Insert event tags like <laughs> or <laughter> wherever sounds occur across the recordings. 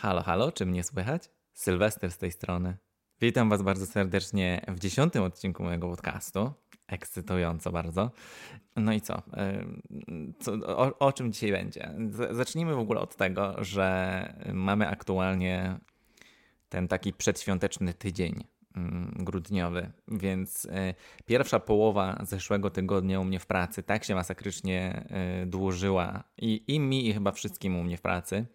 Halo, halo, czy mnie słychać? Sylwester z tej strony. Witam Was bardzo serdecznie w dziesiątym odcinku mojego podcastu. Ekscytująco bardzo. No i co? co o, o, czym dzisiaj będzie? Zacznijmy w ogóle od tego, że mamy aktualnie ten taki przedświąteczny tydzień mm, grudniowy, więc e, pierwsza połowa zeszłego tygodnia u mnie w pracy tak się masakrycznie e, dłużyła i, i mi i chyba wszystkim u mnie w pracy,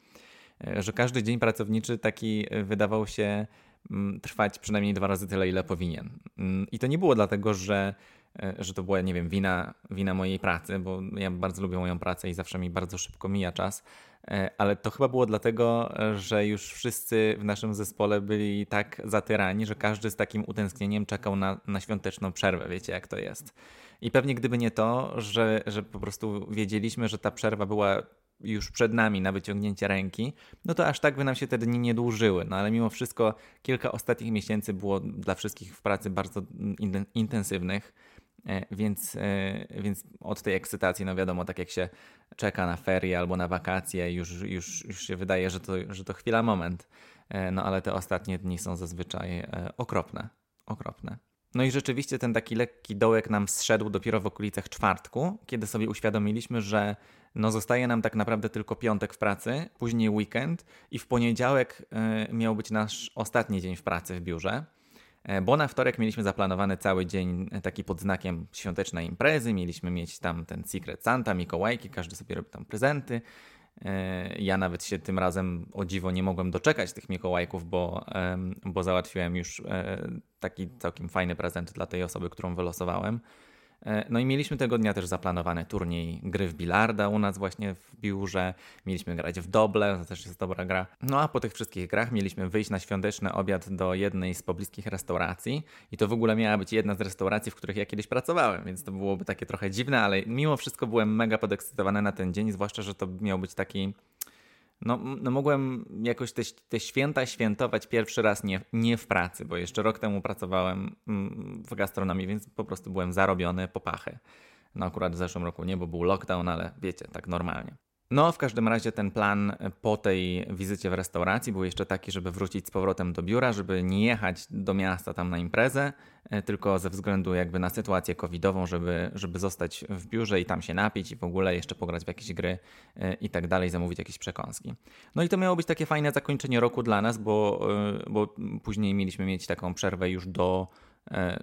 że każdy dzień pracowniczy taki e, wydawał się mm, trwać przynajmniej dwa razy tyle, ile powinien. Mm, I to nie było dlatego, że, e, że to była, nie wiem, wina, wina mojej pracy, bo ja bardzo lubię moją pracę i zawsze mi bardzo szybko mija czas, ale to chyba było dlatego, że już wszyscy w naszym zespole byli tak zatyrani, że każdy z takim utęsknieniem czekał na, na świąteczną przerwę. Wiecie, jak to jest. I pewnie gdyby nie to, że, że po prostu wiedzieliśmy, że ta przerwa była już przed nami na wyciągnięcie ręki, no to aż tak by nam się te dni nie dłużyły. No ale mimo wszystko kilka ostatnich miesięcy było dla wszystkich w pracy bardzo intensywnych. E, więc, e, więc od tej ekscytacji, no wiadomo, tak jak się czeka na ferie albo na wakacje, już, już, już się wydaje, że to, że to chwila, moment. E, no ale te ostatnie dni są zazwyczaj okropne. Okropne. No i rzeczywiście ten taki lekki dołek nam zszedł dopiero w okolicach czwartku, kiedy sobie uświadomiliśmy, że no zostaje nam tak naprawdę tylko piątek w pracy, później weekend i w poniedziałek y, miał być nasz ostatni dzień w pracy w biurze. E, bo na wtorek mieliśmy zaplanowany cały dzień e, taki pod znakiem świątecznej imprezy. Mieliśmy mieć tam ten Secret Santa, Mikołajki, każdy sobie robi tam prezenty. Ja nawet się tym razem o dziwo nie mogłem doczekać tych Mikołajków, bo, bo załatwiłem już taki całkiem fajny prezent dla tej osoby, którą wylosowałem. E, no i mieliśmy tego dnia też zaplanowany turniej gry w bilarda u nas właśnie w biurze. Mieliśmy grać w doble, to też jest dobra gra. No a po tych wszystkich grach mieliśmy wyjść na świąteczny obiad do jednej z pobliskich restauracji. I to w ogóle miała być jedna z restauracji, w których ja kiedyś pracowałem, więc to byłoby takie trochę dziwne, ale mimo wszystko byłem mega podekscytowany na ten dzień, zwłaszcza, że to miał być taki no, no mogłem jakoś te, te święta świętować pierwszy raz nie, nie w pracy, bo jeszcze rok temu pracowałem mm, w gastronomii, więc po prostu byłem zarobiony po pachy. No akurat w zeszłym roku nie, bo był lockdown, ale wiecie, tak normalnie. No, w każdym razie ten plan po tej wizycie w restauracji był jeszcze taki, żeby wrócić z powrotem do biura, żeby nie jechać do miasta tam na imprezę, e, tylko ze względu jakby na sytuację covidową, żeby, żeby zostać w biurze i tam się napić i w ogóle jeszcze pograć w jakieś gry e, i tak dalej, zamówić jakieś przekąski. No i to miało być takie fajne zakończenie roku dla nas, bo, e, bo później mieliśmy mieć taką przerwę już do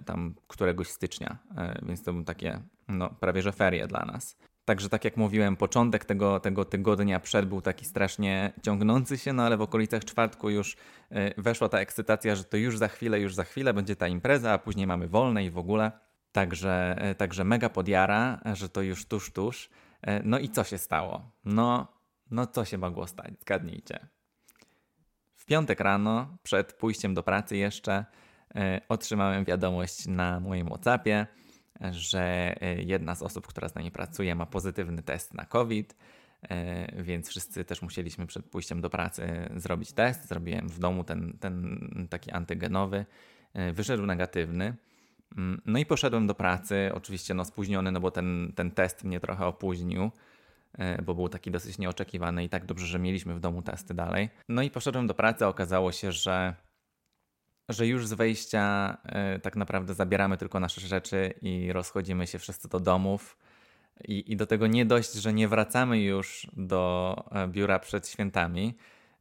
tam któregoś stycznia, więc to były takie no, prawie że ferie dla nas. Także tak jak mówiłem, początek tego, tego tygodnia przed był taki strasznie ciągnący się, no ale w okolicach czwartku już e, weszła ta ekscytacja, że to już za chwilę, już za chwilę będzie ta impreza, a później mamy wolne i w ogóle. Także, e, także mega podjara, że to już tuż, tuż. E, no i co się stało? No, no co się mogło stać? Zgadnijcie. W piątek rano, przed pójściem do pracy jeszcze, otrzymałem wiadomość na moim WhatsAppie, że e, jedna z osób, która z nami pracuje, ma pozytywny test na COVID, e, więc wszyscy też musieliśmy przed pójściem do pracy zrobić test. Zrobiłem w domu ten, ten taki antygenowy, e, wyszedł negatywny. Mm, no i poszedłem do pracy, oczywiście no spóźniony, no bo ten, ten test mnie trochę opóźnił, bo był taki dosyć nieoczekiwany i tak dobrze, że mieliśmy w domu testy dalej. No i poszedłem do pracy, okazało się, że że już z wejścia y, tak naprawdę zabieramy tylko nasze rzeczy i rozchodzimy się wszyscy do domów. I, I, do tego nie dość, że nie wracamy już do e, biura przed świętami,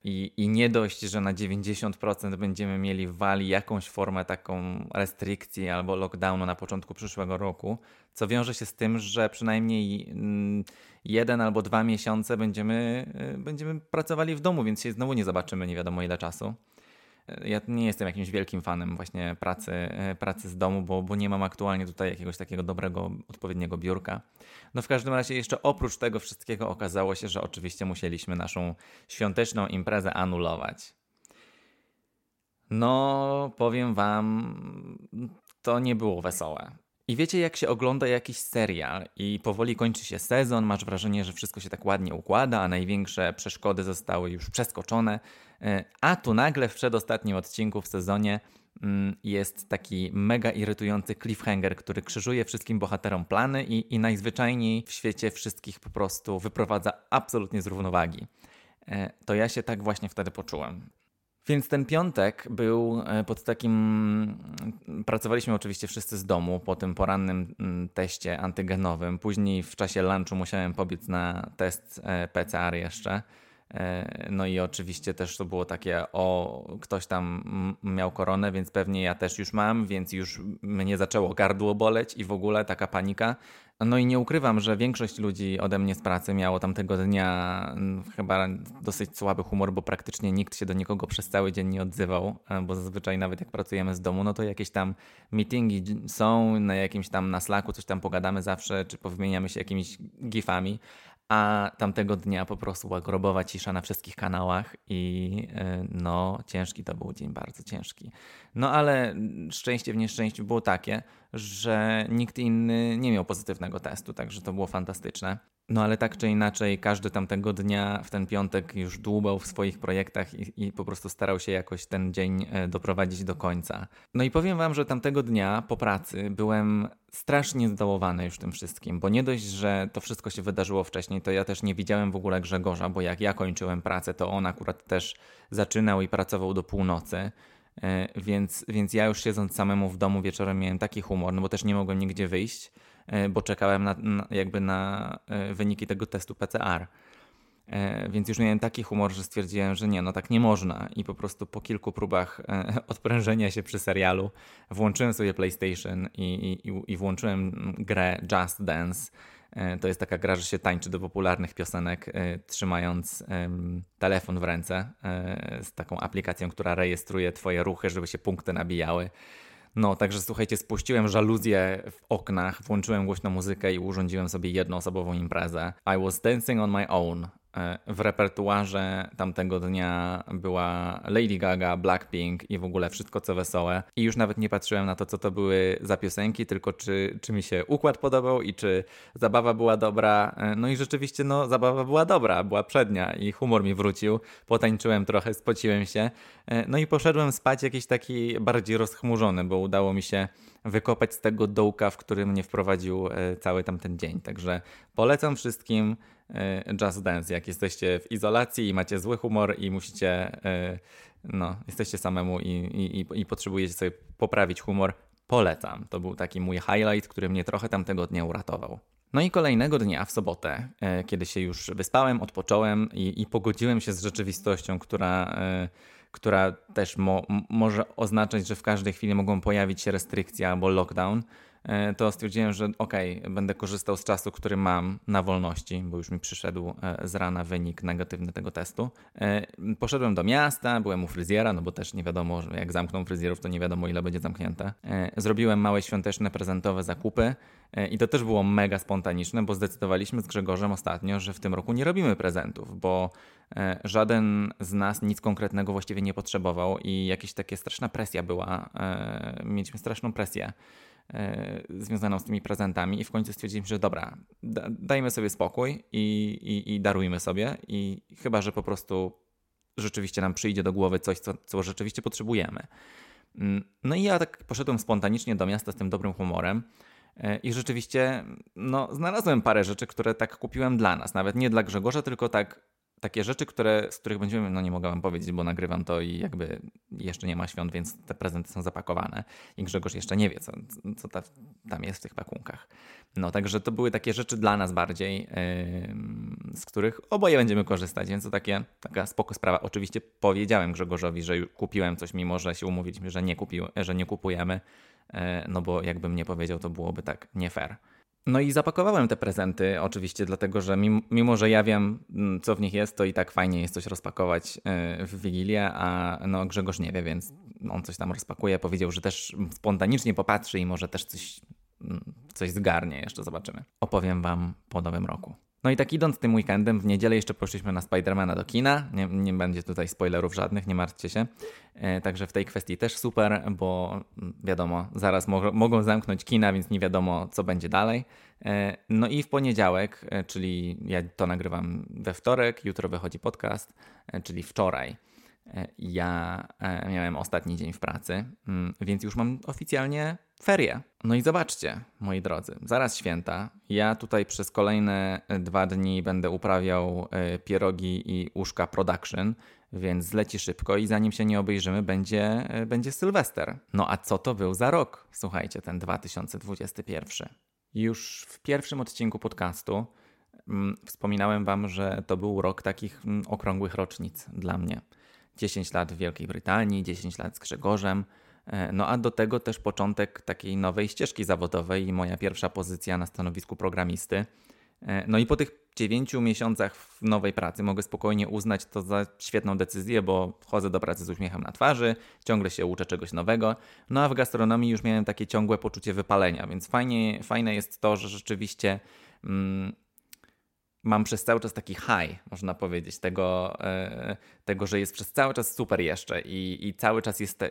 i, i nie dość, że na 90% będziemy mieli w wali jakąś formę taką restrykcji albo lockdownu na początku przyszłego roku, co wiąże się z tym, że przynajmniej mm, jeden albo dwa miesiące będziemy, e, będziemy pracowali w domu, więc się znowu nie zobaczymy nie wiadomo ile czasu. Ja nie jestem jakimś wielkim fanem właśnie pracy, e, pracy z domu, bo, bo nie mam aktualnie tutaj jakiegoś takiego dobrego, odpowiedniego biurka. No w każdym razie jeszcze oprócz tego wszystkiego okazało się, że oczywiście musieliśmy naszą świąteczną imprezę anulować. No, powiem wam, to nie było wesołe. I wiecie, jak się ogląda jakiś serial i powoli kończy się sezon, masz wrażenie, że wszystko się tak ładnie układa, a największe przeszkody zostały już przeskoczone, e, a tu nagle w przedostatnim odcinku w sezonie mm, jest taki mega irytujący cliffhanger, który krzyżuje wszystkim bohaterom plany i, i najzwyczajniej w świecie wszystkich po prostu wyprowadza absolutnie z równowagi. to ja się tak właśnie wtedy poczułem. Więc ten piątek był pod takim. Pracowaliśmy oczywiście wszyscy z domu po tym porannym mm, teście antygenowym. Później w czasie lunchu musiałem pobiec na test PCR jeszcze. E, no i oczywiście też to było takie, o, ktoś tam miał koronę, więc pewnie ja też już mam, więc już mnie zaczęło gardło boleć i w ogóle taka panika. No i nie ukrywam, że większość ludzi ode mnie z pracy miało tamtego dnia chyba dosyć słaby humor, bo praktycznie nikt się do nikogo przez cały dzień nie odzywał, e, bo zazwyczaj nawet jak pracujemy z domu, no to jakieś tam meetingi są, na jakimś tam na Slacku coś tam pogadamy zawsze, czy powymieniamy się jakimiś gifami, a tamtego dnia po prostu była grobowa cisza na wszystkich kanałach i y, no ciężki to był dzień, bardzo ciężki. No ale szczęście w nieszczęściu było takie, że nikt inny nie miał pozytywnego testu, także to było fantastyczne. No ale tak czy inaczej, każdy tamtego dnia w ten piątek już dłubał w swoich projektach i, i, po prostu starał się jakoś ten dzień e, doprowadzić do końca. No i powiem wam, że tamtego dnia po pracy byłem strasznie zdołowany już tym wszystkim, bo nie dość, że to wszystko się wydarzyło wcześniej, to ja też nie widziałem w ogóle Grzegorza, bo jak ja kończyłem pracę, to on akurat też zaczynał i pracował do północy. E, więc, więc ja już siedząc samemu w domu wieczorem miałem taki humor, no bo też nie mogłem nigdzie wyjść bo czekałem na, na, jakby na e, wyniki tego testu PCR. E, więc już miałem taki humor, że stwierdziłem, że nie, no tak nie można. I po prostu po kilku próbach <laughs> odprężenia się przy serialu włączyłem sobie PlayStation i, i, i włączyłem grę Just Dance. To jest taka gra, że się tańczy do popularnych piosenek, trzymając telefon w ręce z taką aplikacją, która rejestruje Twoje ruchy, żeby się punkty nabijały. No, także słuchajcie, spuściłem żaluzję w oknach, włączyłem głośną muzykę i urządziłem sobie jednoosobową imprezę. I was dancing on my own. E, w repertuarze tamtego dnia była Lady Gaga, Blackpink i w ogóle wszystko co wesołe. I już nawet nie patrzyłem na to, co to były za piosenki, tylko czy, czy mi się układ podobał i czy zabawa była dobra. E, no i rzeczywiście, no, zabawa była dobra, była przednia i humor mi wrócił. Potańczyłem trochę, spociłem się. E, no i poszedłem spać jakiś taki bardziej rozchmurzony, bo udało mi się wykopać z tego dołka, w który mnie wprowadził cały tamten dzień. Także polecam wszystkim. E, Just Dance, jak jesteście w izolacji i macie zły humor i musicie, e, no, jesteście samemu i, i, i potrzebujecie sobie poprawić humor, polecam. To był taki mój highlight, który mnie trochę tamtego dnia uratował. No i kolejnego dnia, w sobotę, e, kiedy się już wyspałem, odpocząłem i, i pogodziłem się z rzeczywistością, która, która też mo, może oznaczać, że w każdej chwili mogą pojawić się restrykcje albo lockdown, to stwierdziłem, że okej, okay, będę korzystał z czasu, który mam na wolności, bo już mi przyszedł e, z rana wynik negatywny tego testu. E, poszedłem do miasta, byłem u fryzjera, no bo też nie wiadomo, jak zamkną fryzjerów, to nie wiadomo ile będzie zamknięte. Zrobiłem małe świąteczne prezentowe zakupy i to też było mega spontaniczne, bo zdecydowaliśmy z Grzegorzem ostatnio, że w tym roku nie robimy prezentów, bo żaden z nas nic konkretnego właściwie nie potrzebował i jakieś takie straszna presja była. Mieliśmy straszną presję E, związaną z tymi prezentami i w końcu stwierdziliśmy, że dobra, dajmy sobie spokój i, i, i darujmy sobie i chyba, że po prostu rzeczywiście nam przyjdzie do głowy coś, co, co rzeczywiście potrzebujemy. Mm, no i ja tak poszedłem spontanicznie do miasta z tym dobrym humorem. E, I rzeczywiście no, znalazłem parę rzeczy, które tak kupiłem dla nas. Nawet nie dla Grzegorza, tylko tak takie rzeczy, które, z których będziemy, no nie mogę wam powiedzieć, bo nagrywam to i jakby jeszcze nie ma świąt, więc te prezenty są zapakowane i Grzegorz jeszcze nie wie, co, co ta, tam jest w tych pakunkach. No także to były takie rzeczy dla nas bardziej, yy, z których oboje będziemy korzystać, więc to takie, taka spoko sprawa. Oczywiście powiedziałem Grzegorzowi, że kupiłem coś, mimo że się umówiliśmy, że nie, kupił, że nie kupujemy, yy, no bo jakbym nie powiedział, to byłoby tak nie fair. No i zapakowałem te prezenty, oczywiście, dlatego że mimo, mimo, że ja wiem, mm, co w nich jest, to i tak fajnie jest coś rozpakować e, w Wigilię, a no Grzegorz nie wie, więc on coś tam rozpakuje. Powiedział, że też spontanicznie popatrzy i może też coś, mm, coś zgarnie, jeszcze zobaczymy. Opowiem Wam po nowym roku. No i tak idąc tym weekendem, w niedzielę jeszcze poszliśmy na Spidermana do kina. Nie, nie będzie tutaj spoilerów żadnych, nie martwcie się. E, także w tej kwestii też super, bo mm, wiadomo, zaraz mo mogą zamknąć kina, więc nie wiadomo, co będzie dalej. E, no i w poniedziałek, e, czyli ja to nagrywam we wtorek, jutro wychodzi podcast, e, czyli wczoraj. ja miałem ostatni dzień w pracy, mm, więc już mam oficjalnie ferie. No i zobaczcie, moi drodzy, zaraz święta. Ja tutaj przez kolejne dwa dni będę uprawiał pierogi i uszka production, więc zleci szybko i zanim się nie obejrzymy, będzie, będzie Sylwester. No a co to był za rok? Słuchajcie, ten 2021. Już w pierwszym odcinku podcastu mm, wspominałem Wam, że to był rok takich mm, okrągłych rocznic dla mnie. 10 lat w Wielkiej Brytanii, 10 lat z Grzegorzem, e, no a do tego też początek takiej nowej ścieżki zawodowej i moja pierwsza pozycja na stanowisku programisty. E, no i po tych dziewięciu miesiącach w nowej pracy mogę spokojnie uznać to za świetną decyzję, bo chodzę do pracy z uśmiechem na twarzy, ciągle się uczę czegoś nowego. No a w gastronomii już miałem takie ciągłe poczucie wypalenia, więc fajnie, fajne jest to, że rzeczywiście. Mm, mam przez cały czas taki high, można powiedzieć, tego, e, tego że jest przez cały czas super jeszcze i, i cały czas jest te,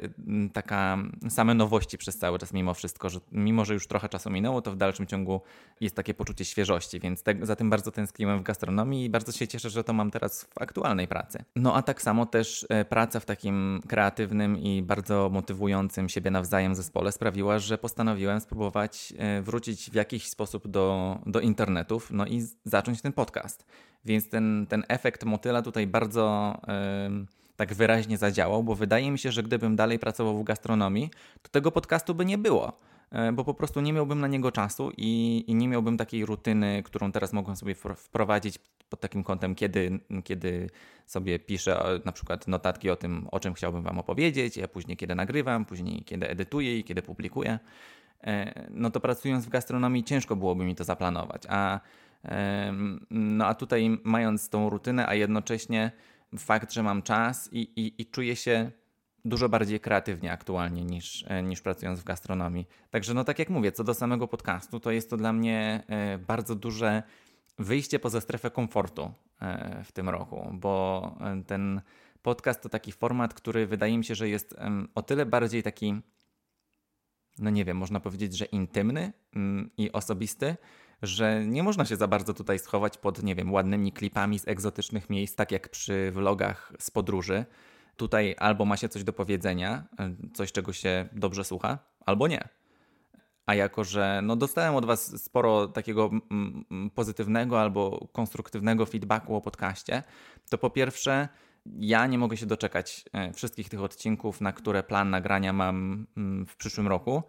taka same nowości przez cały czas mimo wszystko, że mimo, że już trochę czasu minęło, to w dalszym ciągu jest takie poczucie świeżości, więc te, za tym bardzo tęskniłem w gastronomii i bardzo się cieszę, że to mam teraz w aktualnej pracy. No a tak samo też e, praca w takim kreatywnym i bardzo motywującym siebie nawzajem zespole sprawiła, że postanowiłem spróbować e, wrócić w jakiś sposób do, do internetów, no i zacząć ten podcast. Więc ten, ten efekt motyla tutaj bardzo yy, tak wyraźnie zadziałał, bo wydaje mi się, że gdybym dalej pracował w gastronomii, to tego podcastu by nie było e, bo po prostu nie miałbym na niego czasu i, i, nie miałbym takiej rutyny, którą teraz mogłem sobie wprowadzić pod takim kątem, kiedy, kiedy sobie piszę na przykład notatki o tym, o czym chciałbym Wam opowiedzieć, a później kiedy nagrywam, później kiedy edytuję i kiedy publikuję. E, no to pracując w gastronomii ciężko byłoby mi to zaplanować, a no a tutaj mając tą rutynę, a jednocześnie fakt, że mam czas i, i, i czuję się dużo bardziej kreatywnie aktualnie niż, e, niż pracując w gastronomii. Także no tak jak mówię, co do samego podcastu, to jest to dla mnie e, bardzo duże wyjście poza strefę komfortu e, w tym roku, bo ten podcast to taki format, który wydaje mi się, że jest o tyle bardziej taki, no nie wiem, można powiedzieć, że intymny mm, i osobisty, że nie można się za bardzo tutaj schować pod, nie wiem, ładnymi klipami z egzotycznych miejsc, tak jak przy vlogach z podróży. Tutaj albo ma się coś do powiedzenia, coś czego się dobrze słucha, albo nie. A jako, że no dostałem od Was sporo takiego pozytywnego albo konstruktywnego feedbacku o podcaście, to po pierwsze, ja nie mogę się doczekać e, wszystkich tych odcinków, na które plan nagrania mam w przyszłym roku.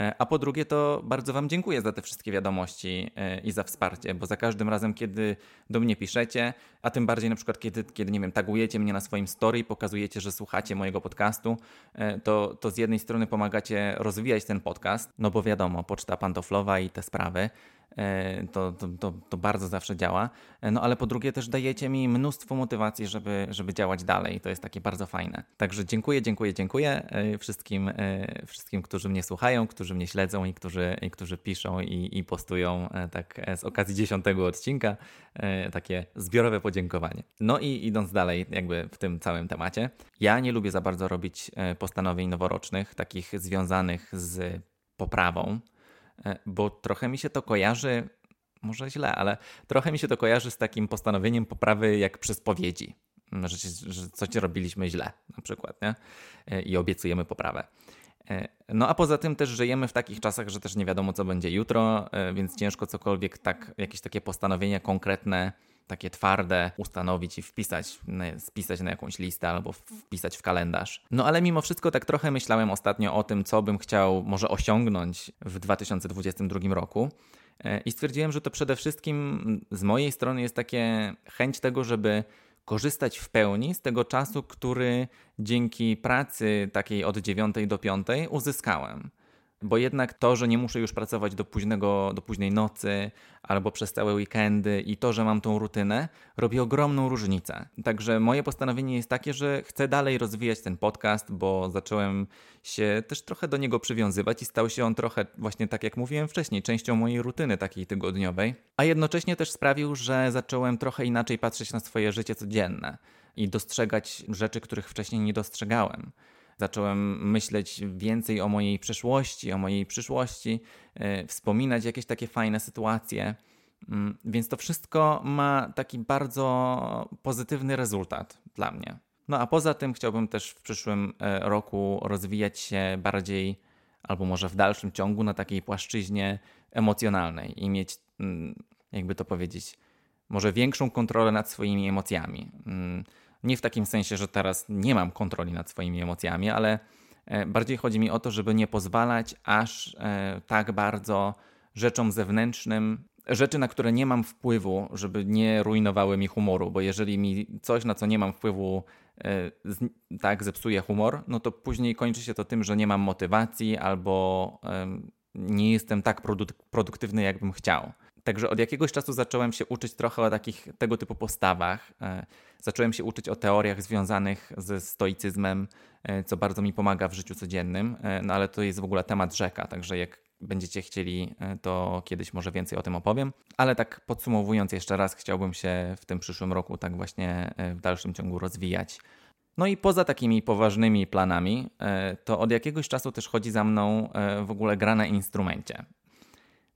E, a po drugie, to bardzo Wam dziękuję za te wszystkie wiadomości e, i za wsparcie, bo za każdym razem, kiedy do mnie piszecie, a tym bardziej na przykład, kiedy, kiedy nie wiem, tagujecie mnie na swoim story pokazujecie, że słuchacie mojego podcastu, e, to, to z jednej strony pomagacie rozwijać ten podcast, no bo wiadomo, poczta pantoflowa i te sprawy, to, to, to, to, bardzo zawsze działa. E, no ale po drugie też dajecie mi mnóstwo motywacji, żeby, żeby działać dalej. To jest takie bardzo fajne. Także dziękuję, dziękuję, dziękuję e, wszystkim, wszystkim którzy mnie słuchają, którzy mnie śledzą i którzy, i którzy piszą i, i postują tak z okazji dziesiątego odcinka takie zbiorowe podziękowanie. No i idąc dalej jakby w tym całym temacie, ja nie lubię za bardzo robić postanowień noworocznych, takich związanych z poprawą E, bo trochę mi się to kojarzy, może źle, ale trochę mi się to kojarzy z takim postanowieniem poprawy jak przy spowiedzi. Że, że coś robiliśmy źle, na przykład, nie? E, i obiecujemy poprawę. E, no a poza tym też żyjemy w takich czasach, że też nie wiadomo, co będzie jutro, więc ciężko cokolwiek tak, jakieś takie postanowienia konkretne takie twarde ustanowić i wpisać, spisać na jakąś listę albo wpisać w kalendarz. No ale mimo wszystko tak trochę myślałem ostatnio o tym, co bym chciał może osiągnąć w 2022 roku. E, I stwierdziłem, że to przede wszystkim z mojej strony jest takie chęć tego, żeby korzystać w pełni z tego czasu, który dzięki pracy takiej od 9 do 5 uzyskałem bo jednak to, że nie muszę już pracować do, późnego, do późnej nocy albo przez całe weekendy i to, że mam tą rutynę, robi ogromną różnicę. Także moje postanowienie jest takie, że chcę dalej rozwijać ten podcast, bo zacząłem się też trochę do niego przywiązywać i stał się on trochę, właśnie tak jak mówiłem wcześniej, częścią mojej rutyny takiej tygodniowej, a jednocześnie też sprawił, że zacząłem trochę inaczej patrzeć na swoje życie codzienne i dostrzegać rzeczy, których wcześniej nie dostrzegałem. Zacząłem myśleć więcej o mojej przeszłości, o mojej przyszłości, yy, wspominać jakieś takie fajne sytuacje. Yy, więc to wszystko ma taki bardzo pozytywny rezultat dla mnie. No a poza tym chciałbym też w przyszłym e, roku rozwijać się bardziej, albo może w dalszym ciągu na takiej płaszczyźnie emocjonalnej i mieć, mm, jakby to powiedzieć, może większą kontrolę nad swoimi emocjami. Nie w takim sensie, że teraz nie mam kontroli nad swoimi emocjami, ale e, bardziej chodzi mi o to, żeby nie pozwalać aż e, tak bardzo rzeczom zewnętrznym, rzeczy, na które nie mam wpływu, żeby nie rujnowały mi humoru, bo jeżeli mi coś, na co nie mam wpływu, e, tak zepsuje humor, no to później kończy się to tym, że nie mam motywacji albo nie jestem tak produktywny, jakbym chciał. Także od jakiegoś czasu zacząłem się uczyć trochę o takich tego typu postawach. E, zacząłem się uczyć o teoriach związanych ze stoicyzmem, e, co bardzo mi pomaga w życiu codziennym, e, no ale to jest w ogóle temat rzeka, także jak będziecie chcieli, to kiedyś może więcej o tym opowiem. Ale tak podsumowując jeszcze raz, chciałbym się w tym przyszłym roku tak właśnie w dalszym ciągu rozwijać. No i poza takimi poważnymi planami, to od jakiegoś czasu też chodzi za mną w ogóle gra na instrumencie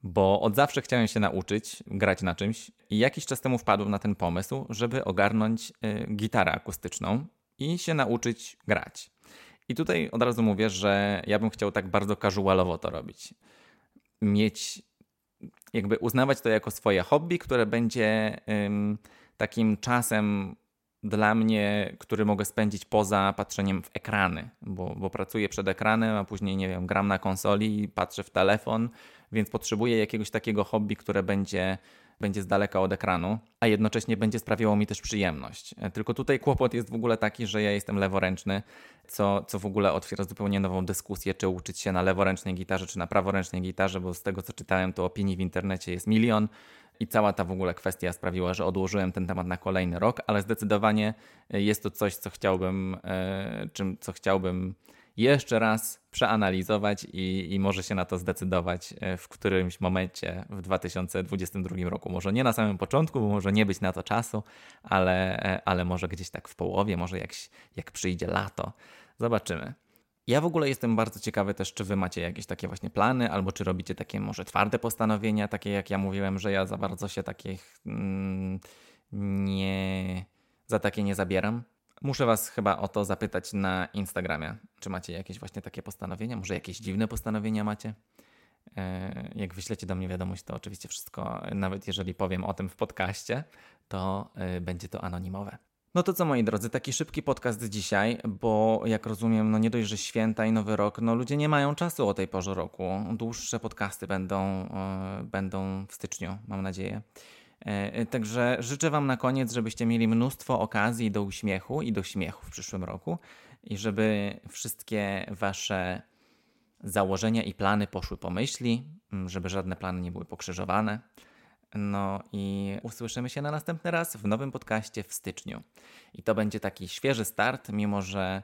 bo od zawsze chciałem się nauczyć grać na czymś i jakiś czas temu wpadłem na ten pomysł, żeby ogarnąć y, gitarę akustyczną i się nauczyć grać. I tutaj od razu mówię, że ja bym chciał tak bardzo casualowo to robić. Mieć, jakby uznawać to jako swoje hobby, które będzie ym, takim czasem dla mnie, który mogę spędzić poza patrzeniem w ekrany, bo, bo pracuję przed ekranem, a później, nie wiem, gram na konsoli patrzę w telefon, więc potrzebuję jakiegoś takiego hobby, które będzie, będzie z daleka od ekranu, a jednocześnie będzie sprawiało mi też przyjemność. E, tylko tutaj kłopot jest w ogóle taki, że ja jestem leworęczny, co, co w ogóle otwiera zupełnie nową dyskusję, czy uczyć się na leworęcznej gitarze, czy na praworęcznej gitarze, bo z tego co czytałem, to opinii w internecie jest milion. I cała ta w ogóle kwestia sprawiła, że odłożyłem ten temat na kolejny rok, ale zdecydowanie jest to coś, co chciałbym, e, czym, co chciałbym jeszcze raz przeanalizować i, i może się na to zdecydować e, w którymś momencie w 2022 roku. Może nie na samym początku, bo może nie być na to czasu, ale, e, ale może gdzieś tak w połowie, może jak, jak przyjdzie lato. Zobaczymy. Ja w ogóle jestem bardzo ciekawy też, czy wy macie jakieś takie właśnie plany, albo czy robicie takie może twarde postanowienia, takie jak ja mówiłem, że ja za bardzo się takich mm, nie, za takie nie zabieram. Muszę Was chyba o to zapytać na Instagramie. Czy macie jakieś właśnie takie postanowienia? Może jakieś dziwne postanowienia macie? E, jak wyślecie do mnie wiadomość, to oczywiście wszystko, nawet jeżeli powiem o tym w podcaście, to e, będzie to anonimowe. No to co moi drodzy, taki szybki podcast dzisiaj, bo jak rozumiem, no nie dość, że święta i nowy rok, no ludzie nie mają czasu o tej porze roku. Dłuższe podcasty będą, e, będą w styczniu, mam nadzieję. E, także życzę Wam na koniec, żebyście mieli mnóstwo okazji do uśmiechu i do śmiechu w przyszłym roku i żeby wszystkie Wasze założenia i plany poszły po myśli, żeby żadne plany nie były pokrzyżowane. No i usłyszymy się na następny raz w nowym podcaście w styczniu. I to będzie taki świeży start, mimo że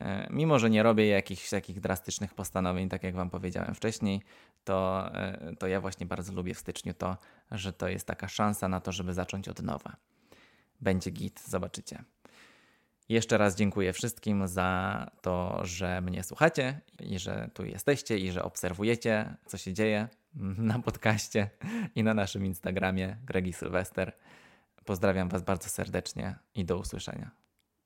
E, mimo, że nie robię jakichś takich drastycznych postanowień, tak jak Wam powiedziałem wcześniej, to, e, to ja właśnie bardzo lubię w styczniu to, że to jest taka szansa na to, żeby zacząć od nowa. Będzie git, zobaczycie. Jeszcze raz dziękuję wszystkim za to, że mnie słuchacie i że tu jesteście i że obserwujecie, co się dzieje na podcaście i na naszym Instagramie Gregi Sylwester. Pozdrawiam Was bardzo serdecznie i do usłyszenia.